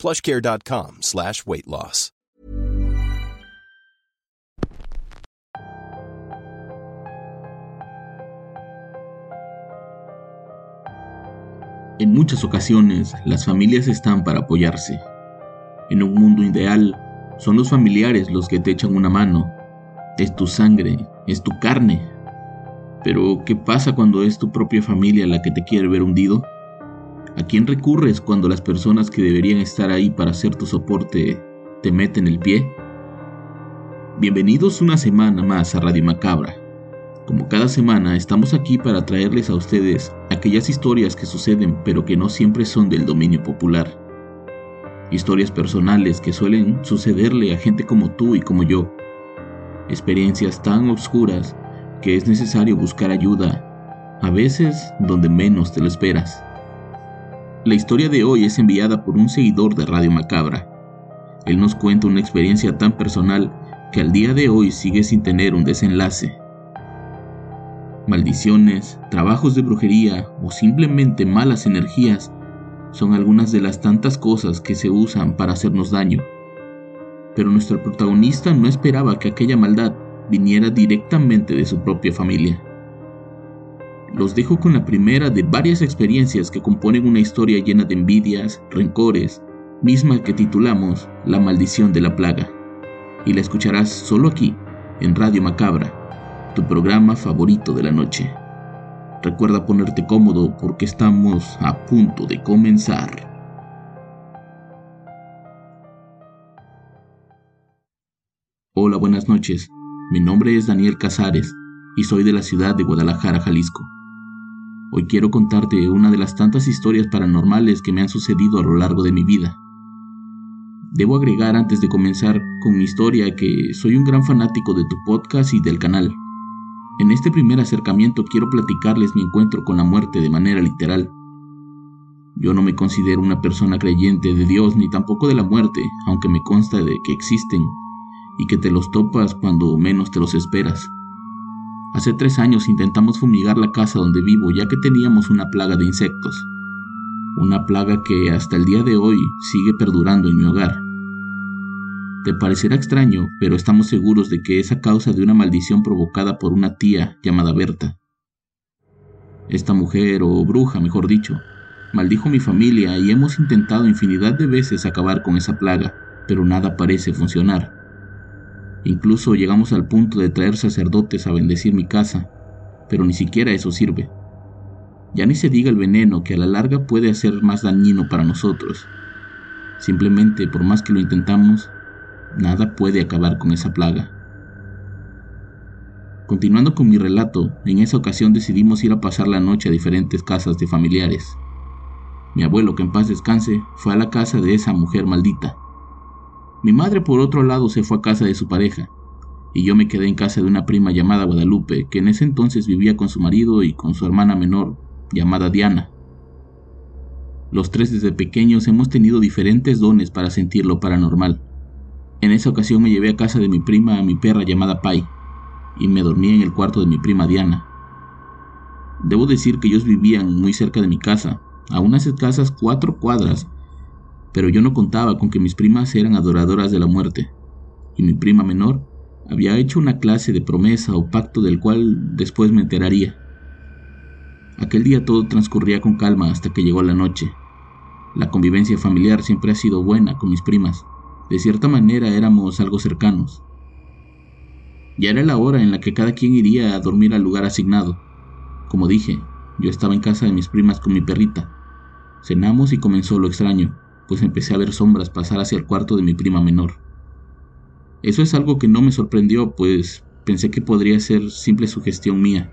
plushcare.com slash weight loss. En muchas ocasiones, las familias están para apoyarse. En un mundo ideal, son los familiares los que te echan una mano. Es tu sangre, es tu carne. Pero, ¿qué pasa cuando es tu propia familia la que te quiere ver hundido? ¿A quién recurres cuando las personas que deberían estar ahí para hacer tu soporte te meten el pie? Bienvenidos una semana más a Radio Macabra. Como cada semana estamos aquí para traerles a ustedes aquellas historias que suceden pero que no siempre son del dominio popular. Historias personales que suelen sucederle a gente como tú y como yo. Experiencias tan oscuras que es necesario buscar ayuda, a veces donde menos te lo esperas. La historia de hoy es enviada por un seguidor de Radio Macabra. Él nos cuenta una experiencia tan personal que al día de hoy sigue sin tener un desenlace. Maldiciones, trabajos de brujería o simplemente malas energías son algunas de las tantas cosas que se usan para hacernos daño. Pero nuestro protagonista no esperaba que aquella maldad viniera directamente de su propia familia los dejo con la primera de varias experiencias que componen una historia llena de envidias, rencores, misma que titulamos La maldición de la plaga. Y la escucharás solo aquí, en Radio Macabra, tu programa favorito de la noche. Recuerda ponerte cómodo porque estamos a punto de comenzar. Hola, buenas noches. Mi nombre es Daniel Casares y soy de la ciudad de Guadalajara, Jalisco. Hoy quiero contarte una de las tantas historias paranormales que me han sucedido a lo largo de mi vida. Debo agregar antes de comenzar con mi historia que soy un gran fanático de tu podcast y del canal. En este primer acercamiento quiero platicarles mi encuentro con la muerte de manera literal. Yo no me considero una persona creyente de Dios ni tampoco de la muerte, aunque me consta de que existen y que te los topas cuando menos te los esperas. Hace tres años intentamos fumigar la casa donde vivo ya que teníamos una plaga de insectos. Una plaga que hasta el día de hoy sigue perdurando en mi hogar. Te parecerá extraño, pero estamos seguros de que es a causa de una maldición provocada por una tía llamada Berta. Esta mujer, o bruja mejor dicho, maldijo mi familia y hemos intentado infinidad de veces acabar con esa plaga, pero nada parece funcionar. Incluso llegamos al punto de traer sacerdotes a bendecir mi casa, pero ni siquiera eso sirve. Ya ni se diga el veneno que a la larga puede hacer más dañino para nosotros. Simplemente, por más que lo intentamos, nada puede acabar con esa plaga. Continuando con mi relato, en esa ocasión decidimos ir a pasar la noche a diferentes casas de familiares. Mi abuelo, que en paz descanse, fue a la casa de esa mujer maldita. Mi madre por otro lado se fue a casa de su pareja, y yo me quedé en casa de una prima llamada Guadalupe, que en ese entonces vivía con su marido y con su hermana menor, llamada Diana. Los tres desde pequeños hemos tenido diferentes dones para sentir lo paranormal. En esa ocasión me llevé a casa de mi prima a mi perra llamada Pai, y me dormí en el cuarto de mi prima Diana. Debo decir que ellos vivían muy cerca de mi casa, a unas escasas cuatro cuadras, pero yo no contaba con que mis primas eran adoradoras de la muerte, y mi prima menor había hecho una clase de promesa o pacto del cual después me enteraría. Aquel día todo transcurría con calma hasta que llegó la noche. La convivencia familiar siempre ha sido buena con mis primas. De cierta manera éramos algo cercanos. Ya era la hora en la que cada quien iría a dormir al lugar asignado. Como dije, yo estaba en casa de mis primas con mi perrita. Cenamos y comenzó lo extraño pues empecé a ver sombras pasar hacia el cuarto de mi prima menor. Eso es algo que no me sorprendió, pues pensé que podría ser simple sugestión mía.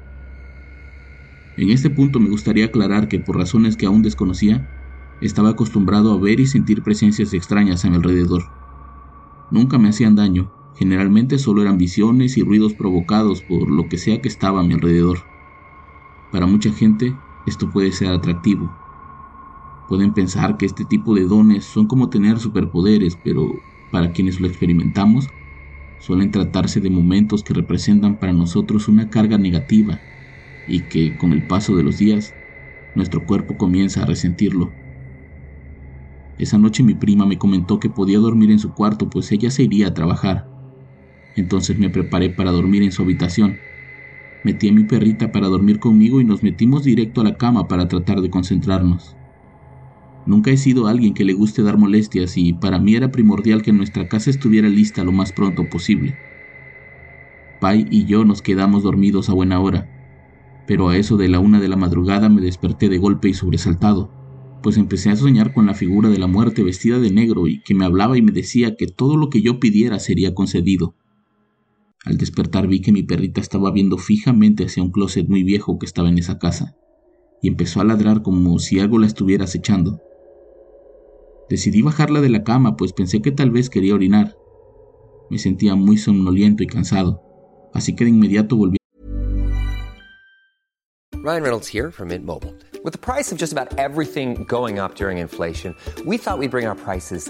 En este punto me gustaría aclarar que por razones que aún desconocía, estaba acostumbrado a ver y sentir presencias extrañas a mi alrededor. Nunca me hacían daño, generalmente solo eran visiones y ruidos provocados por lo que sea que estaba a mi alrededor. Para mucha gente esto puede ser atractivo. Pueden pensar que este tipo de dones son como tener superpoderes, pero para quienes lo experimentamos, suelen tratarse de momentos que representan para nosotros una carga negativa y que con el paso de los días nuestro cuerpo comienza a resentirlo. Esa noche mi prima me comentó que podía dormir en su cuarto pues ella se iría a trabajar. Entonces me preparé para dormir en su habitación. Metí a mi perrita para dormir conmigo y nos metimos directo a la cama para tratar de concentrarnos. Nunca he sido alguien que le guste dar molestias y para mí era primordial que nuestra casa estuviera lista lo más pronto posible. Pai y yo nos quedamos dormidos a buena hora, pero a eso de la una de la madrugada me desperté de golpe y sobresaltado pues empecé a soñar con la figura de la muerte vestida de negro y que me hablaba y me decía que todo lo que yo pidiera sería concedido. Al despertar vi que mi perrita estaba viendo fijamente hacia un closet muy viejo que estaba en esa casa, y empezó a ladrar como si algo la estuviera acechando. Decidí bajarla de la cama, pues pensé que tal vez quería orinar. Me sentía muy somnoliento y cansado, así que de inmediato volví. Ryan Reynolds here from Mint Mobile. With the price of just about everything going up during inflation, we thought we'd bring our prices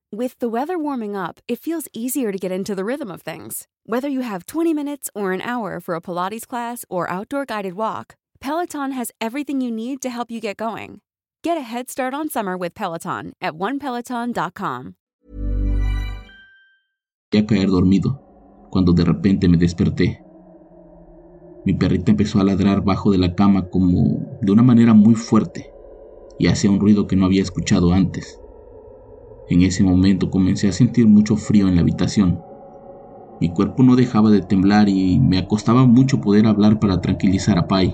With the weather warming up, it feels easier to get into the rhythm of things. Whether you have 20 minutes or an hour for a Pilates class or outdoor guided walk, Peloton has everything you need to help you get going. Get a head start on summer with Peloton at onepeloton.com. a caer dormido, cuando de repente me desperté. Mi perrita empezó a ladrar bajo de la cama como de una manera muy fuerte y hacía un ruido que no había escuchado antes. En ese momento comencé a sentir mucho frío en la habitación. Mi cuerpo no dejaba de temblar y me acostaba mucho poder hablar para tranquilizar a Pai.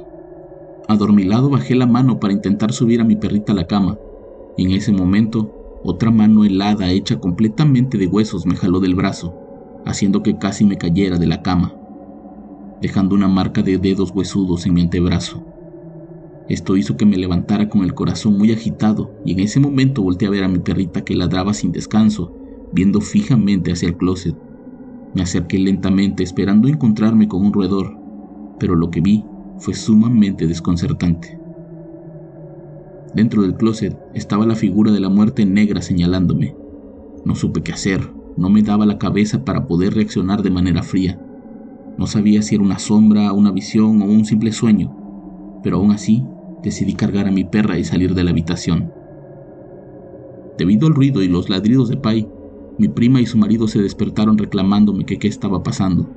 Adormilado bajé la mano para intentar subir a mi perrita a la cama, y en ese momento otra mano helada hecha completamente de huesos me jaló del brazo, haciendo que casi me cayera de la cama, dejando una marca de dedos huesudos en mi antebrazo. Esto hizo que me levantara con el corazón muy agitado y en ese momento volteé a ver a mi perrita que ladraba sin descanso, viendo fijamente hacia el closet. Me acerqué lentamente esperando encontrarme con un roedor, pero lo que vi fue sumamente desconcertante. Dentro del closet estaba la figura de la muerte negra señalándome. No supe qué hacer, no me daba la cabeza para poder reaccionar de manera fría. No sabía si era una sombra, una visión o un simple sueño, pero aún así decidí cargar a mi perra y salir de la habitación. Debido al ruido y los ladridos de Pai, mi prima y su marido se despertaron reclamándome que qué estaba pasando.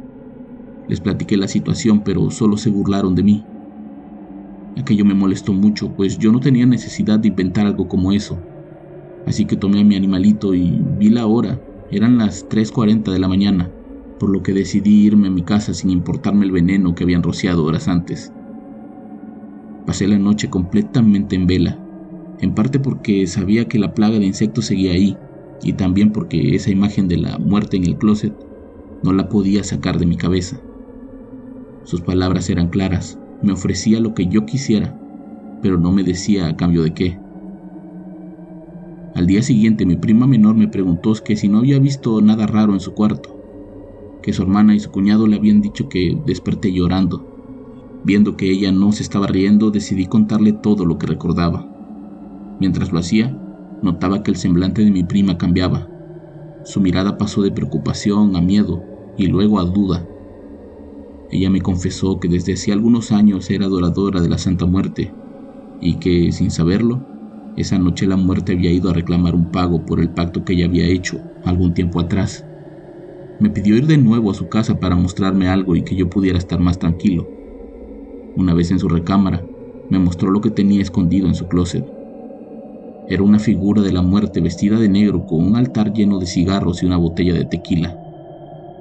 Les platiqué la situación, pero solo se burlaron de mí. Aquello me molestó mucho, pues yo no tenía necesidad de inventar algo como eso. Así que tomé a mi animalito y vi la hora. Eran las 3.40 de la mañana, por lo que decidí irme a mi casa sin importarme el veneno que habían rociado horas antes. Pasé la noche completamente en vela, en parte porque sabía que la plaga de insectos seguía ahí y también porque esa imagen de la muerte en el closet no la podía sacar de mi cabeza. Sus palabras eran claras, me ofrecía lo que yo quisiera, pero no me decía a cambio de qué. Al día siguiente mi prima menor me preguntó que si no había visto nada raro en su cuarto, que su hermana y su cuñado le habían dicho que desperté llorando Viendo que ella no se estaba riendo, decidí contarle todo lo que recordaba. Mientras lo hacía, notaba que el semblante de mi prima cambiaba. Su mirada pasó de preocupación a miedo y luego a duda. Ella me confesó que desde hacía algunos años era adoradora de la Santa Muerte y que, sin saberlo, esa noche la muerte había ido a reclamar un pago por el pacto que ella había hecho algún tiempo atrás. Me pidió ir de nuevo a su casa para mostrarme algo y que yo pudiera estar más tranquilo. Una vez en su recámara, me mostró lo que tenía escondido en su closet. Era una figura de la muerte vestida de negro con un altar lleno de cigarros y una botella de tequila.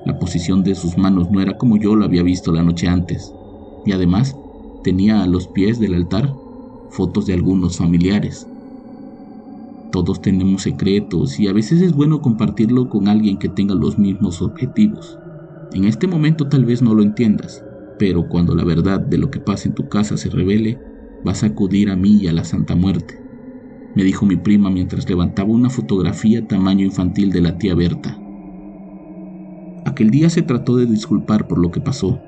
La posición de sus manos no era como yo lo había visto la noche antes, y además tenía a los pies del altar fotos de algunos familiares. Todos tenemos secretos y a veces es bueno compartirlo con alguien que tenga los mismos objetivos. En este momento tal vez no lo entiendas, pero cuando la verdad de lo que pasa en tu casa se revele, vas a acudir a mí y a la Santa Muerte, me dijo mi prima mientras levantaba una fotografía tamaño infantil de la tía Berta. Aquel día se trató de disculpar por lo que pasó,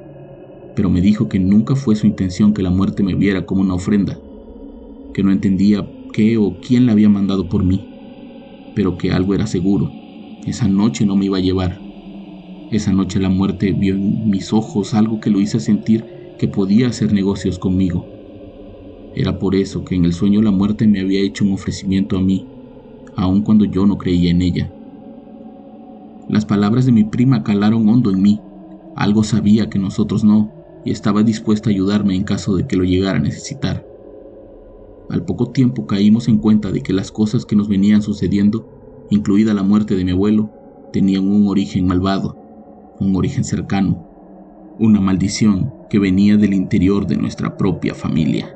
pero me dijo que nunca fue su intención que la muerte me viera como una ofrenda, que no entendía qué o quién la había mandado por mí, pero que algo era seguro, esa noche no me iba a llevar. Esa noche la muerte vio en mis ojos algo que lo hizo sentir que podía hacer negocios conmigo. Era por eso que en el sueño la muerte me había hecho un ofrecimiento a mí, aun cuando yo no creía en ella. Las palabras de mi prima calaron hondo en mí. Algo sabía que nosotros no, y estaba dispuesta a ayudarme en caso de que lo llegara a necesitar. Al poco tiempo caímos en cuenta de que las cosas que nos venían sucediendo, incluida la muerte de mi abuelo, tenían un origen malvado, un origen cercano, una maldición que venía del interior de nuestra propia familia.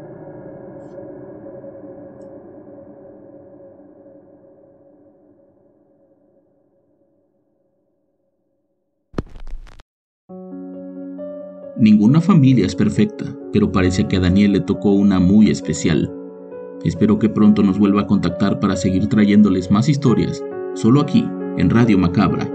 Ninguna familia es perfecta, pero parece que a Daniel le tocó una muy especial. Espero que pronto nos vuelva a contactar para seguir trayéndoles más historias, solo aquí, en Radio Macabra.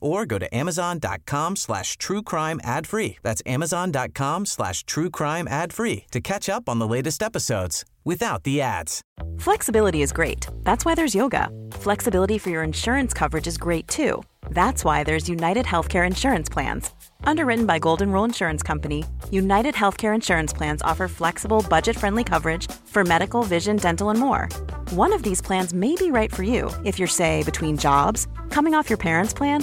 or go to amazon.com slash true crime ad free. That's amazon.com slash true crime ad free to catch up on the latest episodes without the ads. Flexibility is great. That's why there's yoga. Flexibility for your insurance coverage is great too. That's why there's United Healthcare Insurance Plans. Underwritten by Golden Rule Insurance Company, United Healthcare Insurance Plans offer flexible, budget friendly coverage for medical, vision, dental, and more. One of these plans may be right for you if you're, say, between jobs, coming off your parents' plan,